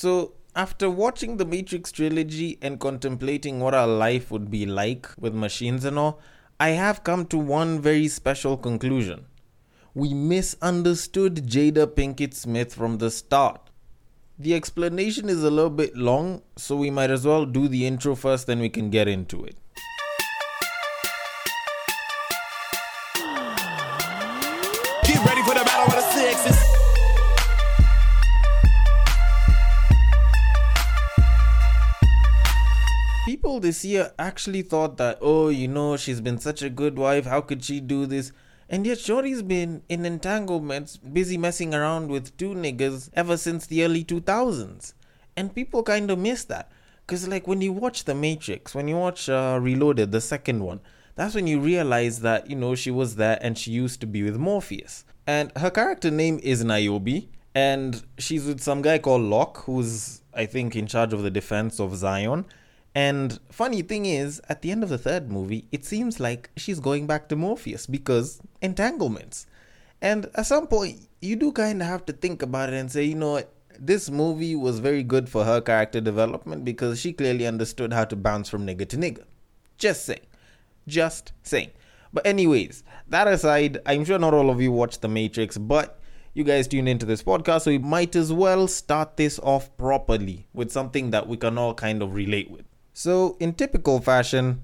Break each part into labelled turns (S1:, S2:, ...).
S1: So, after watching the Matrix trilogy and contemplating what our life would be like with machines and all, I have come to one very special conclusion. We misunderstood Jada Pinkett Smith from the start. The explanation is a little bit long, so we might as well do the intro first, then we can get into it. This year actually thought that, oh, you know, she's been such a good wife, how could she do this? And yet, Shorty's been in entanglements, busy messing around with two niggas ever since the early 2000s. And people kind of miss that. Because, like, when you watch The Matrix, when you watch uh, Reloaded, the second one, that's when you realize that, you know, she was there and she used to be with Morpheus. And her character name is Niobe, and she's with some guy called Locke, who's, I think, in charge of the defense of Zion. And funny thing is, at the end of the third movie, it seems like she's going back to Morpheus because entanglements. And at some point, you do kind of have to think about it and say, you know what, this movie was very good for her character development because she clearly understood how to bounce from nigga to nigga. Just saying. Just saying. But, anyways, that aside, I'm sure not all of you watched The Matrix, but you guys tuned into this podcast, so we might as well start this off properly with something that we can all kind of relate with. So, in typical fashion,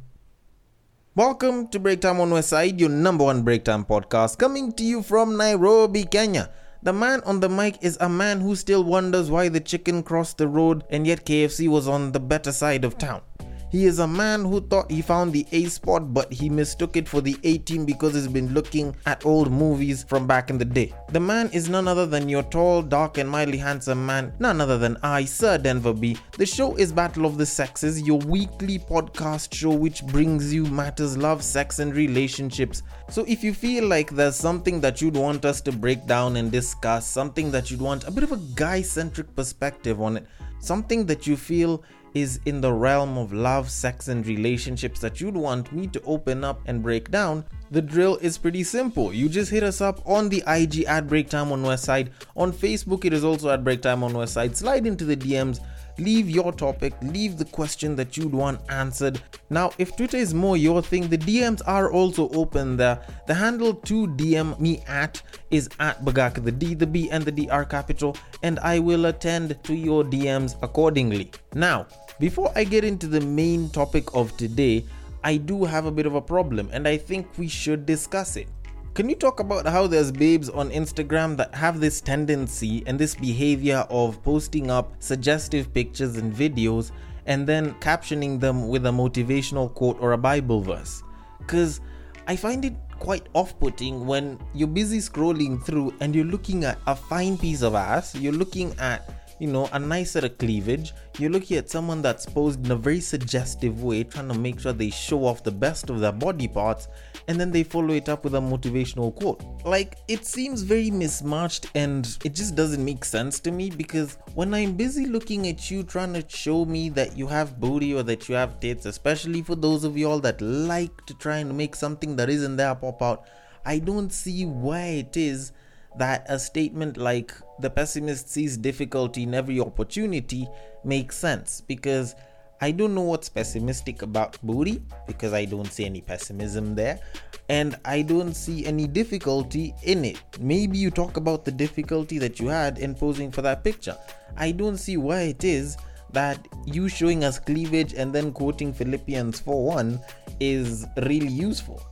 S1: welcome to Break Time on West Side, your number one break time podcast, coming to you from Nairobi, Kenya. The man on the mic is a man who still wonders why the chicken crossed the road and yet KFC was on the better side of town. He is a man who thought he found the A spot, but he mistook it for the A team because he's been looking at old movies from back in the day. The man is none other than your tall, dark, and mildly handsome man, none other than I, Sir Denver B. The show is Battle of the Sexes, your weekly podcast show which brings you matters love, sex, and relationships. So if you feel like there's something that you'd want us to break down and discuss, something that you'd want a bit of a guy centric perspective on it, something that you feel is in the realm of love, sex, and relationships that you'd want me to open up and break down, the drill is pretty simple. You just hit us up on the IG at Break Time on Westside. On Facebook, it is also at Break Time on Westside. Slide into the DMs. Leave your topic, leave the question that you'd want answered. Now, if Twitter is more your thing, the DMs are also open there. The handle to DM me at is at Bagaka, the D, the B, and the D are capital, and I will attend to your DMs accordingly. Now, before I get into the main topic of today, I do have a bit of a problem, and I think we should discuss it. Can you talk about how there's babes on Instagram that have this tendency and this behavior of posting up suggestive pictures and videos and then captioning them with a motivational quote or a Bible verse? Because I find it quite off putting when you're busy scrolling through and you're looking at a fine piece of ass, you're looking at you know, a nicer cleavage. You're looking at someone that's posed in a very suggestive way, trying to make sure they show off the best of their body parts, and then they follow it up with a motivational quote. Like, it seems very mismatched and it just doesn't make sense to me because when I'm busy looking at you trying to show me that you have booty or that you have tits, especially for those of y'all that like to try and make something that isn't there pop out, I don't see why it is that a statement like the pessimist sees difficulty in every opportunity makes sense because I don't know what's pessimistic about booty because I don't see any pessimism there and I don't see any difficulty in it. Maybe you talk about the difficulty that you had in posing for that picture. I don't see why it is that you showing us cleavage and then quoting Philippians 4:1 is really useful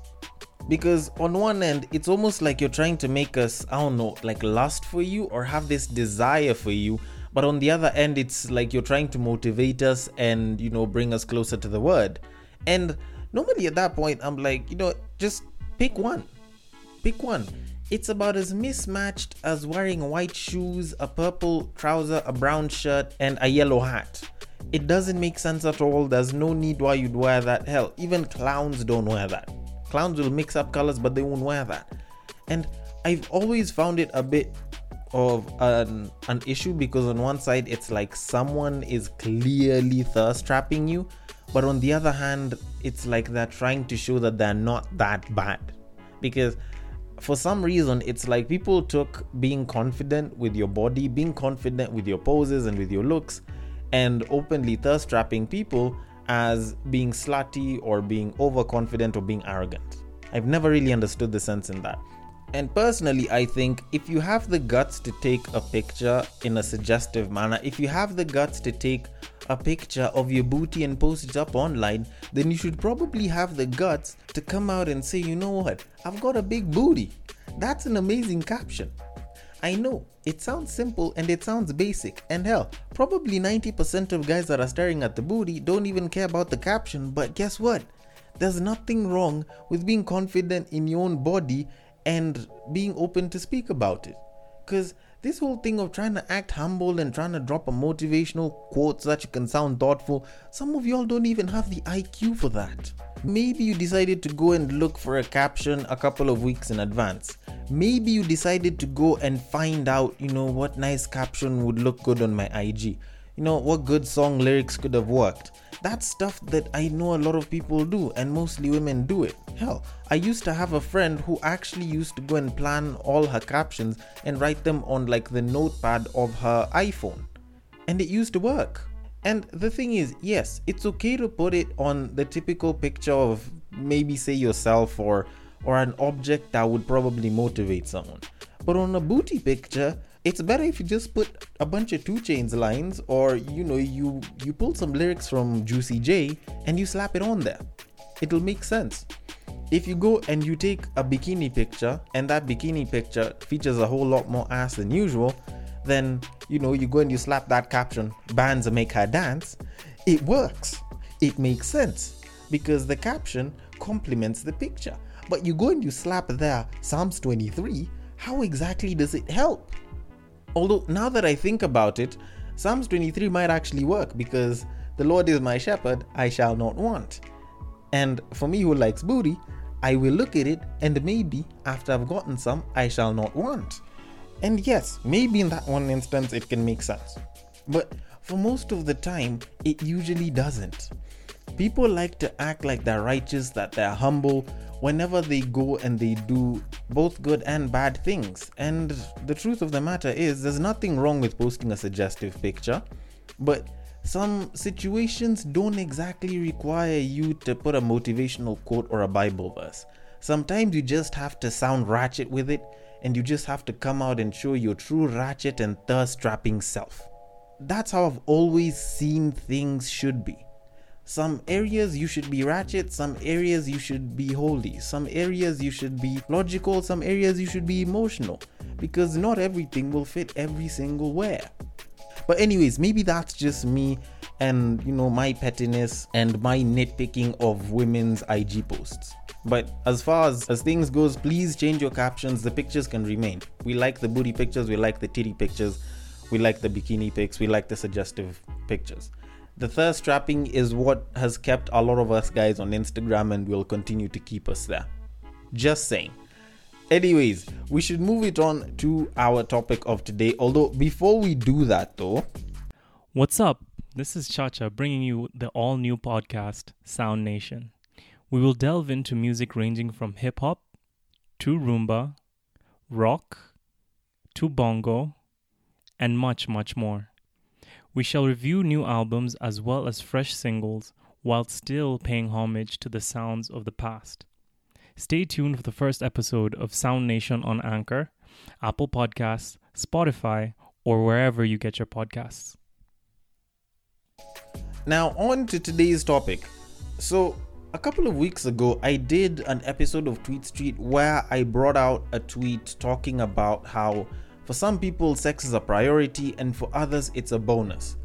S1: because on one end it's almost like you're trying to make us i don't know like lust for you or have this desire for you. But on the other end it's like you're trying to motivate us and you know bring us closer to the word. And normally at that point i'm like you know just pick one. Pick one. It's about as mismatched as wearing white shoes a purple trouser a brown shirt and a yellow hat. It doesn't make sense at all. There's no need why you'd wear that. Hell even clowns don't wear that clowns will mix up colors but they won't wear that. And i've always found it a bit of an, an issue because on one side it's like someone is clearly thirst trapping you but on the other hand it's like they're trying to show that they're not that bad. Because for some reason, it's like people took being confident with your body, being confident with your poses and with your looks, and openly thirst trapping people as being slutty or being overconfident or being arrogant. I've never really understood the sense in that. And personally, I think if you have the guts to take a picture in a suggestive manner, if you have the guts to take a picture of your booty and post it up online, then you should probably have the guts to come out and say, you know what, I've got a big booty. That's an amazing caption. I know it sounds simple and it sounds basic, and hell, probably 90% of guys that are staring at the booty don't even care about the caption, but guess what? There's nothing wrong with being confident in your own body and being open to speak about it. Because this whole thing of trying to act humble and trying to drop a motivational quote so that you can sound thoughtful, some of y'all don't even have the IQ for that. Maybe you decided to go and look for a caption a couple of weeks in advance. Maybe you decided to go and find out, you know, what nice caption would look good on my IG. You know, what good song lyrics could have worked. That's stuff that I know a lot of people do, and mostly women do it. Hell, I used to have a friend who actually used to go and plan all her captions and write them on like the notepad of her iPhone. And it used to work. And the thing is, yes, it's okay to put it on the typical picture of maybe say yourself or or an object that would probably motivate someone. But on a booty picture, it's better if you just put a bunch of 2 Chainz lines or you know you you pull some lyrics from Juicy J and you slap it on there. It'll make sense. If you go and you take a bikini picture and that bikini picture features a whole lot more ass than usual, then you know you go and you slap that caption bands make her dance, it works. It makes sense because the caption complements the picture. But you go and you slap there Psalms 23, how exactly does it help? Although, now that I think about it, Psalms 23 might actually work because the Lord is my shepherd, I shall not want. And for me who likes booty, I will look at it and maybe after I've gotten some, I shall not want. And yes, maybe in that one instance it can make sense. But for most of the time, it usually doesn't. People like to act like they're righteous, that they're humble, whenever they go and they do both good and bad things. And the truth of the matter is, there's nothing wrong with posting a suggestive picture, but some situations don't exactly require you to put a motivational quote or a Bible verse. Sometimes you just have to sound ratchet with it, and you just have to come out and show your true ratchet and thirst trapping self. That's how I've always seen things should be. Some areas you should be ratchet, some areas you should be holy, some areas you should be logical, some areas you should be emotional. Because not everything will fit every single where. But anyways, maybe that's just me and you know my pettiness and my nitpicking of women's IG posts. But as far as, as things goes, please change your captions. The pictures can remain. We like the booty pictures, we like the titty pictures, we like the bikini pics, we like the suggestive pictures. The thirst trapping is what has kept a lot of us guys on Instagram and will continue to keep us there. Just saying. Anyways, we should move it on to our topic of today. Although, before we do that, though,
S2: What's up? This is Chacha bringing you the all new podcast, Sound Nation. We will delve into music ranging from hip hop to rumba, rock to bongo, and much, much more. We shall review new albums as well as fresh singles while still paying homage to the sounds of the past. Stay tuned for the first episode of Sound Nation on Anchor, Apple Podcasts, Spotify, or wherever you get your podcasts.
S1: Now, on to today's topic. So, a couple of weeks ago, I did an episode of Tweet Street where I brought out a tweet talking about how for some people, sex is a priority, and for others, it's a bonus.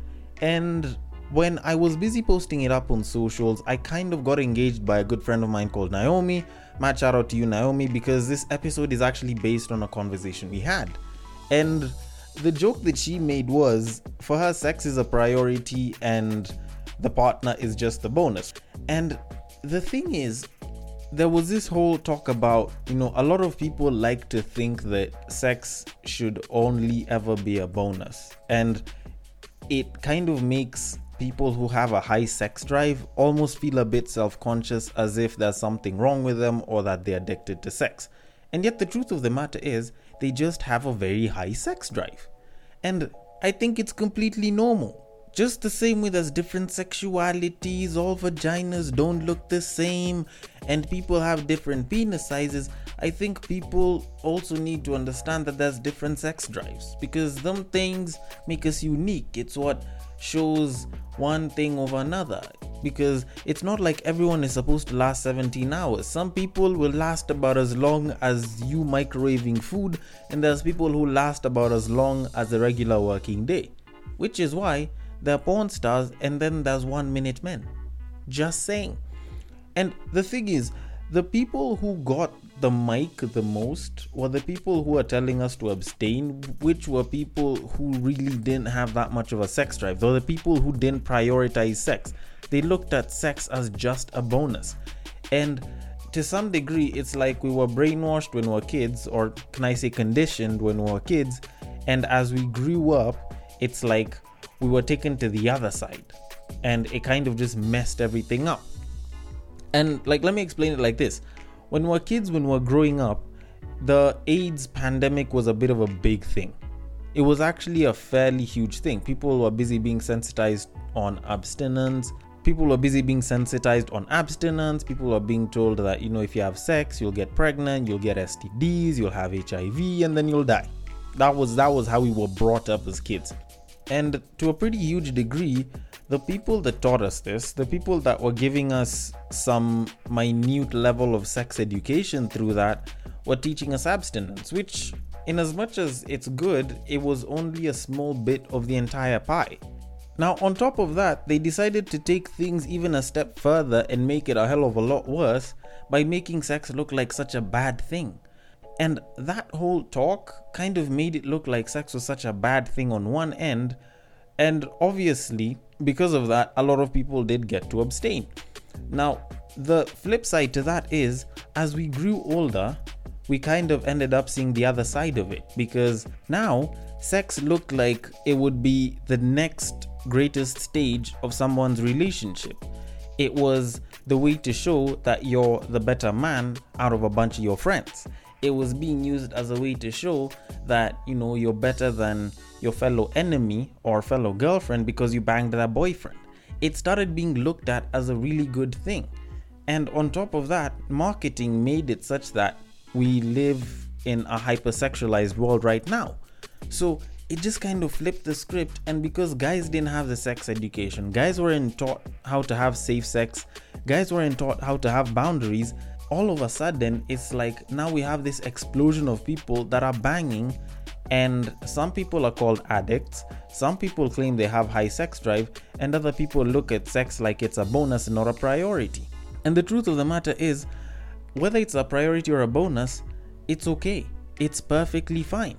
S1: And when I was busy posting it up on socials, I kind of got engaged by a good friend of mine called Naomi. Mad shout out to you, Naomi, because this episode is actually based on a conversation we had. And the joke that she made was for her, sex is a priority and the partner is just a bonus. And the thing is, there was this whole talk about, you know, a lot of people like to think that sex should only ever be a bonus. And it kind of makes people who have a high sex drive almost feel a bit self conscious as if there's something wrong with them or that they're addicted to sex. And yet, the truth of the matter is, they just have a very high sex drive. And I think it's completely normal. Just the same way there's different sexualities, all vaginas don't look the same, and people have different penis sizes. I think people also need to understand that there's different sex drives because them things make us unique. It's what shows one thing over another because it's not like everyone is supposed to last 17 hours. Some people will last about as long as you microwaving food, and there's people who last about as long as a regular working day. Which is why there are porn stars and then there's one minute men. Just saying. And the thing is, the people who got the mic the most were the people who are telling us to abstain, which were people who really didn't have that much of a sex drive. They're the people who didn't prioritize sex. They looked at sex as just a bonus. And to some degree, it's like we were brainwashed when we were kids, or can I say conditioned when we were kids. And as we grew up, it's like we were taken to the other side. And it kind of just messed everything up. And like, let me explain it like this when we were kids, when we were growing up, the AIDS pandemic was a bit of a big thing. It was actually a fairly huge thing. People were busy being sensitized on abstinence. People were busy being sensitized on abstinence. People were being told that, you know, if you have sex, you'll get pregnant, you'll get STDs, you'll have HIV, and then you'll die. That was that was how we were brought up as kids. And to a pretty huge degree, the people that taught us this, the people that were giving us some minute level of sex education through that, were teaching us abstinence, which, in as much as it's good, it was only a small bit of the entire pie. Now, on top of that, they decided to take things even a step further and make it a hell of a lot worse by making sex look like such a bad thing. And that whole talk kind of made it look like sex was such a bad thing on one end, and obviously, because of that, a lot of people did get to abstain. Now, the flip side to that is, as we grew older, we kind of ended up seeing the other side of it because now sex looked like it would be the next greatest stage of someone's relationship. It was the way to show that you're the better man out of a bunch of your friends. It was being used as a way to show that, you know, you're better than your fellow enemy or fellow girlfriend because you banged that boyfriend. It started being looked at as a really good thing. And on top of that, marketing made it such that we live in a hypersexualized world right now. So it just kind of flipped the script. And because guys didn't have the sex education, guys weren't taught how to have safe sex, guys weren't taught how to have boundaries, all of a sudden it's like now we have this explosion of people that are banging and some people are called addicts, some people claim they have high sex drive, and other people look at sex like it's a bonus not a priority. And the truth of the matter is, whether it's a priority or a bonus, it's okay. It's perfectly fine.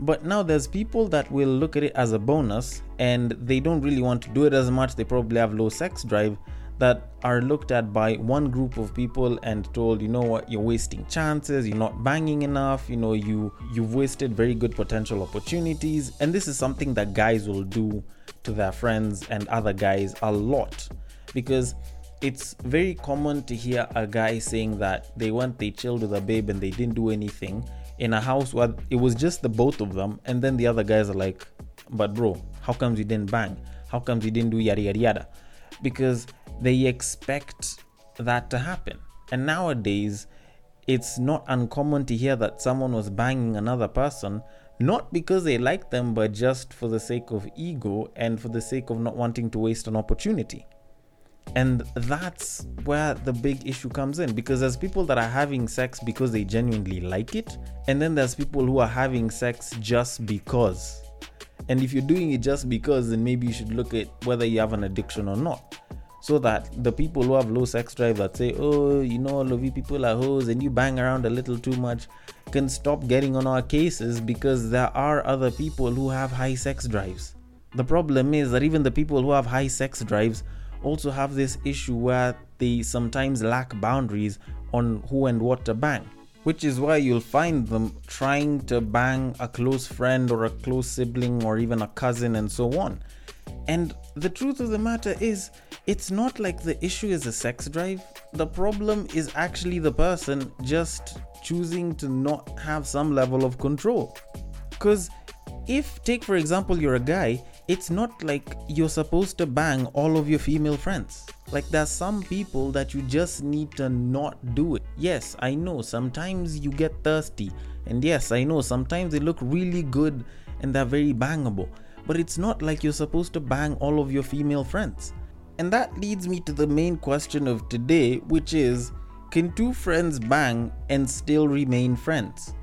S1: But now there's people that will look at it as a bonus and they don't really want to do it as much. They probably have low sex drive that are looked at by one group of people and told you know what? You're wasting chances. You're not banging enough. You know you you've wasted very good potential opportunities. And this is something that guys will do to their friends and other guys a lot. Because it's very common to hear a guy saying that they went they chilled with a babe and they didn't do anything in a house where it was just the both of them. And then the other guys are like but bro how comes you didn't bang? How comes you didn't do yada yada yada? Because they expect that to happen. And nowadays, it's not uncommon to hear that someone was banging another person, not because they like them, but just for the sake of ego and for the sake of not wanting to waste an opportunity. And that's where the big issue comes in because there's people that are having sex because they genuinely like it, and then there's people who are having sex just because. And if you're doing it just because, then maybe you should look at whether you have an addiction or not so that the people who have low sex drive that say, oh, you know, all of you people are hoes and you bang around a little too much can stop getting on our cases because there are other people who have high sex drives. The problem is that even the people who have high sex drives also have this issue where they sometimes lack boundaries on who and what to bang, which is why you'll find them trying to bang a close friend or a close sibling or even a cousin and so on And the truth of the matter is, it's not like the issue is a sex drive. The problem is actually the person just choosing to not have some level of control. Because if, take for example, you're a guy, it's not like you're supposed to bang all of your female friends. Like, there's some people that you just need to not do it. Yes, I know sometimes you get thirsty, and yes, I know sometimes they look really good and they're very bangable, but it's not like you're supposed to bang all of your female friends. And that leads me to the main question of today, which is can two friends bang and still remain friends?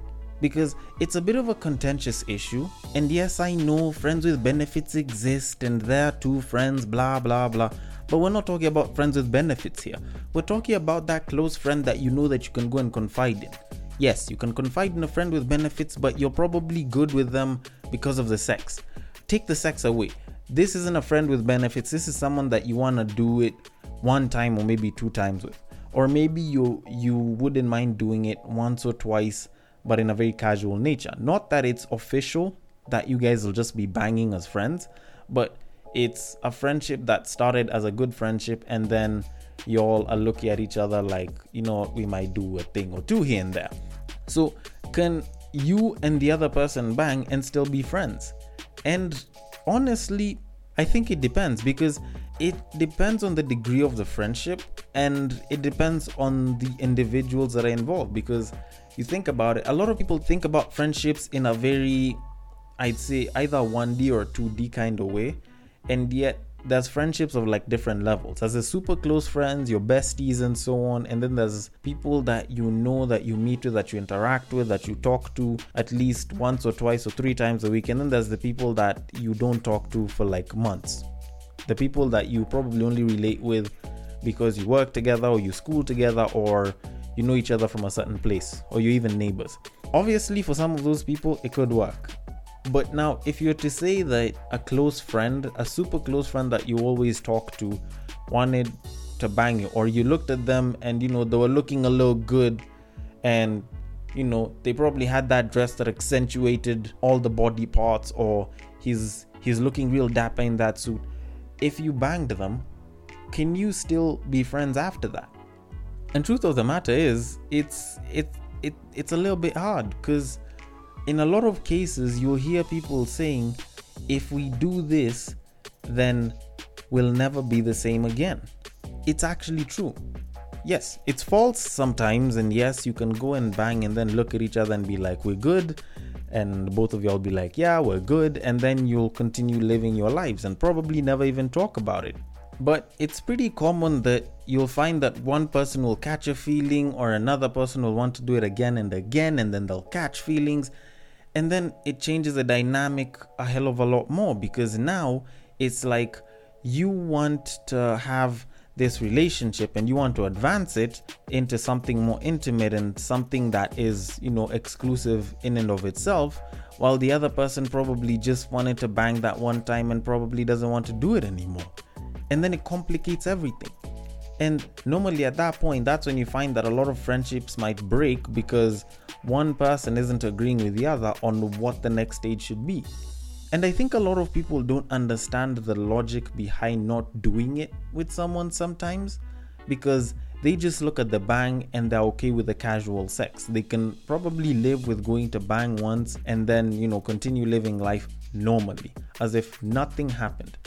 S1: because it's a bit of a contentious issue. And yes, I know friends with benefits exist and they're two friends, blah, blah, blah. But we're not talking about friends with benefits here. We're talking about that close friend that you know that you can go and confide in. Yes, you can confide in a friend with benefits, but you're probably good with them because of the sex. Take the sex away. This isn't a friend with benefits. This is someone that you want to do it one time or maybe two times with. Or maybe you you wouldn't mind doing it once or twice but in a very casual nature. Not that it's official that you guys will just be banging as friends, but it's a friendship that started as a good friendship and then y'all are looking at each other like, you know, we might do a thing or two here and there. So, can you and the other person bang and still be friends? And honestly, I think it depends because it depends on the degree of the friendship and it depends on the individuals that are involved because you think about it, a lot of people think about friendships in a very, I'd say, either 1D or 2D kind of way. And yet, there's friendships of like different levels. There's the super close friends, your besties, and so on. And then there's people that you know that you meet with, that you interact with, that you talk to at least once or twice or three times a week. And then there's the people that you don't talk to for like months. The people that you probably only relate with because you work together or you school together or you know each other from a certain place or you're even neighbors. Obviously, for some of those people, it could work. But now, if you're to say that a close friend, a super close friend that you always talk to, wanted to bang you, or you looked at them and you know they were looking a little good, and you know they probably had that dress that accentuated all the body parts, or he's he's looking real dapper in that suit. If you banged them, can you still be friends after that? And truth of the matter is, it's it's it it's a little bit hard because in a lot of cases you'll hear people saying, if we do this, then we'll never be the same again. It's actually true. Yes, it's false sometimes, and yes, you can go and bang and then look at each other and be like, we're good. And both of y'all be like, yeah, we're good. And then you'll continue living your lives and probably never even talk about it. But it's pretty common that you'll find that one person will catch a feeling or another person will want to do it again and again, and then they'll catch feelings. And then it changes the dynamic a hell of a lot more because now it's like you want to have this relationship and you want to advance it into something more intimate and something that is, you know, exclusive in and of itself, while the other person probably just wanted to bang that one time and probably doesn't want to do it anymore and then it complicates everything. And normally at that point, that's when you find that a lot of friendships might break because one person isn't agreeing with the other on what the next stage should be. And I think a lot of people don't understand the logic behind not doing it with someone sometimes because they just look at the bang and they're okay with the casual sex. They can probably live with going to bang once and then, you know, continue living life normally as if nothing happened.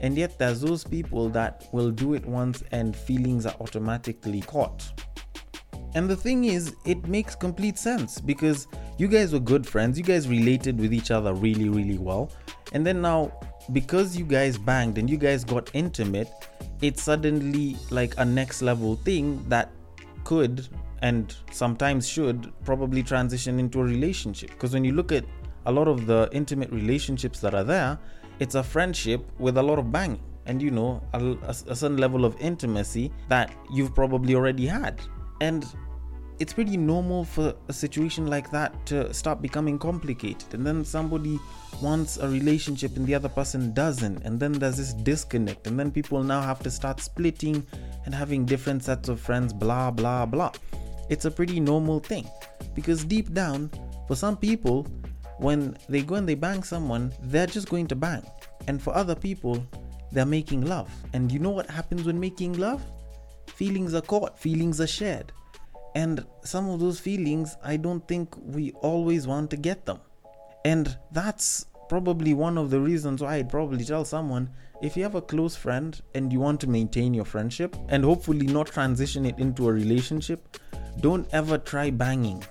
S1: And yet, there's those people that will do it once and feelings are automatically caught. And the thing is, it makes complete sense because you guys were good friends, you guys related with each other really, really well. And then now, because you guys banged and you guys got intimate, it's suddenly like a next level thing that could and sometimes should probably transition into a relationship. Because when you look at a lot of the intimate relationships that are there, it's a friendship with a lot of banging and you know a, a, a certain level of intimacy that you've probably already had. And it's pretty normal for a situation like that to start becoming complicated. And then somebody wants a relationship and the other person doesn't. And then there's this disconnect. And then people now have to start splitting and having different sets of friends blah blah blah. It's a pretty normal thing. Because deep down for some people when they go and they bang someone, they're just going to bang. And for other people, they're making love. And you know what happens when making love? Feelings are caught, feelings are shared. And some of those feelings, I don't think we always want to get them. And that's probably one of the reasons why I'd probably tell someone if you have a close friend and you want to maintain your friendship and hopefully not transition it into a relationship, don't ever try banging.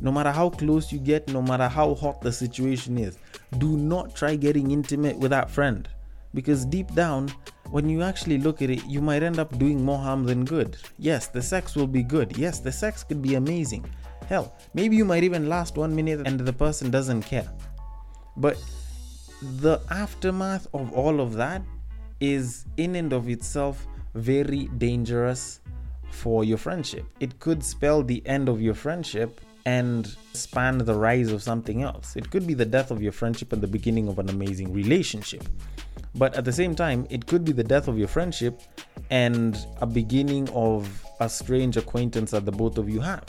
S1: No matter how close you get, no matter how hot the situation is, do not try getting intimate with that friend. Because deep down, when you actually look at it, you might end up doing more harm than good. Yes, the sex will be good. Yes, the sex could be amazing. Hell, maybe you might even last one minute and the person doesn't care. But the aftermath of all of that is, in and of itself, very dangerous for your friendship. It could spell the end of your friendship and span the rise of something else. It could be the death of your friendship and the beginning of an amazing relationship. But at the same time, it could be the death of your friendship and a beginning of a strange acquaintance that the both of you have.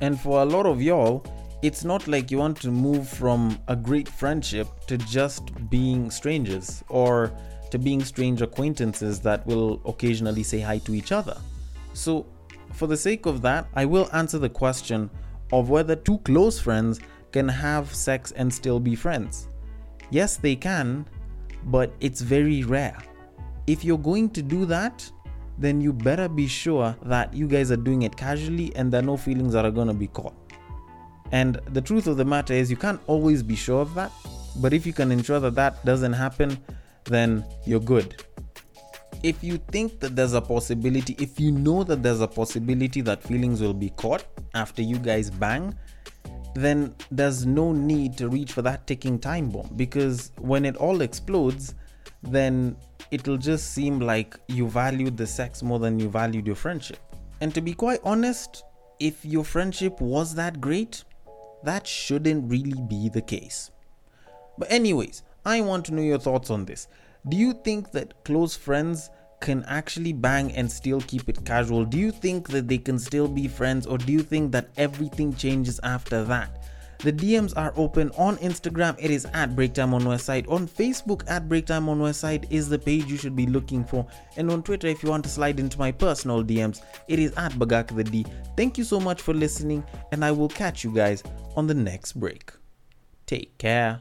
S1: And for a lot of y'all, it's not like you want to move from a great friendship to just being strangers or to being strange acquaintances that will occasionally say hi to each other. So, for the sake of that, I will answer the question of whether two close friends can have sex and still be friends. Yes, they can, but it's very rare. If you're going to do that, then you better be sure that you guys are doing it casually and there are no feelings that are going to be caught. And the truth of the matter is, you can't always be sure of that, but if you can ensure that that doesn't happen, then you're good. If you think that there's a possibility, if you know that there's a possibility that feelings will be caught after you guys bang, then there's no need to reach for that ticking time bomb because when it all explodes, then it'll just seem like you valued the sex more than you valued your friendship. And to be quite honest, if your friendship was that great, that shouldn't really be the case. But, anyways, I want to know your thoughts on this. Do you think that close friends can actually bang and still keep it casual? Do you think that they can still be friends, or do you think that everything changes after that? The DMs are open on Instagram, it is at Breaktime on Westside. On Facebook, at Breaktime on Westside is the page you should be looking for. And on Twitter, if you want to slide into my personal DMs, it is at Bagak the D. Thank you so much for listening, and I will catch you guys on the next break. Take care.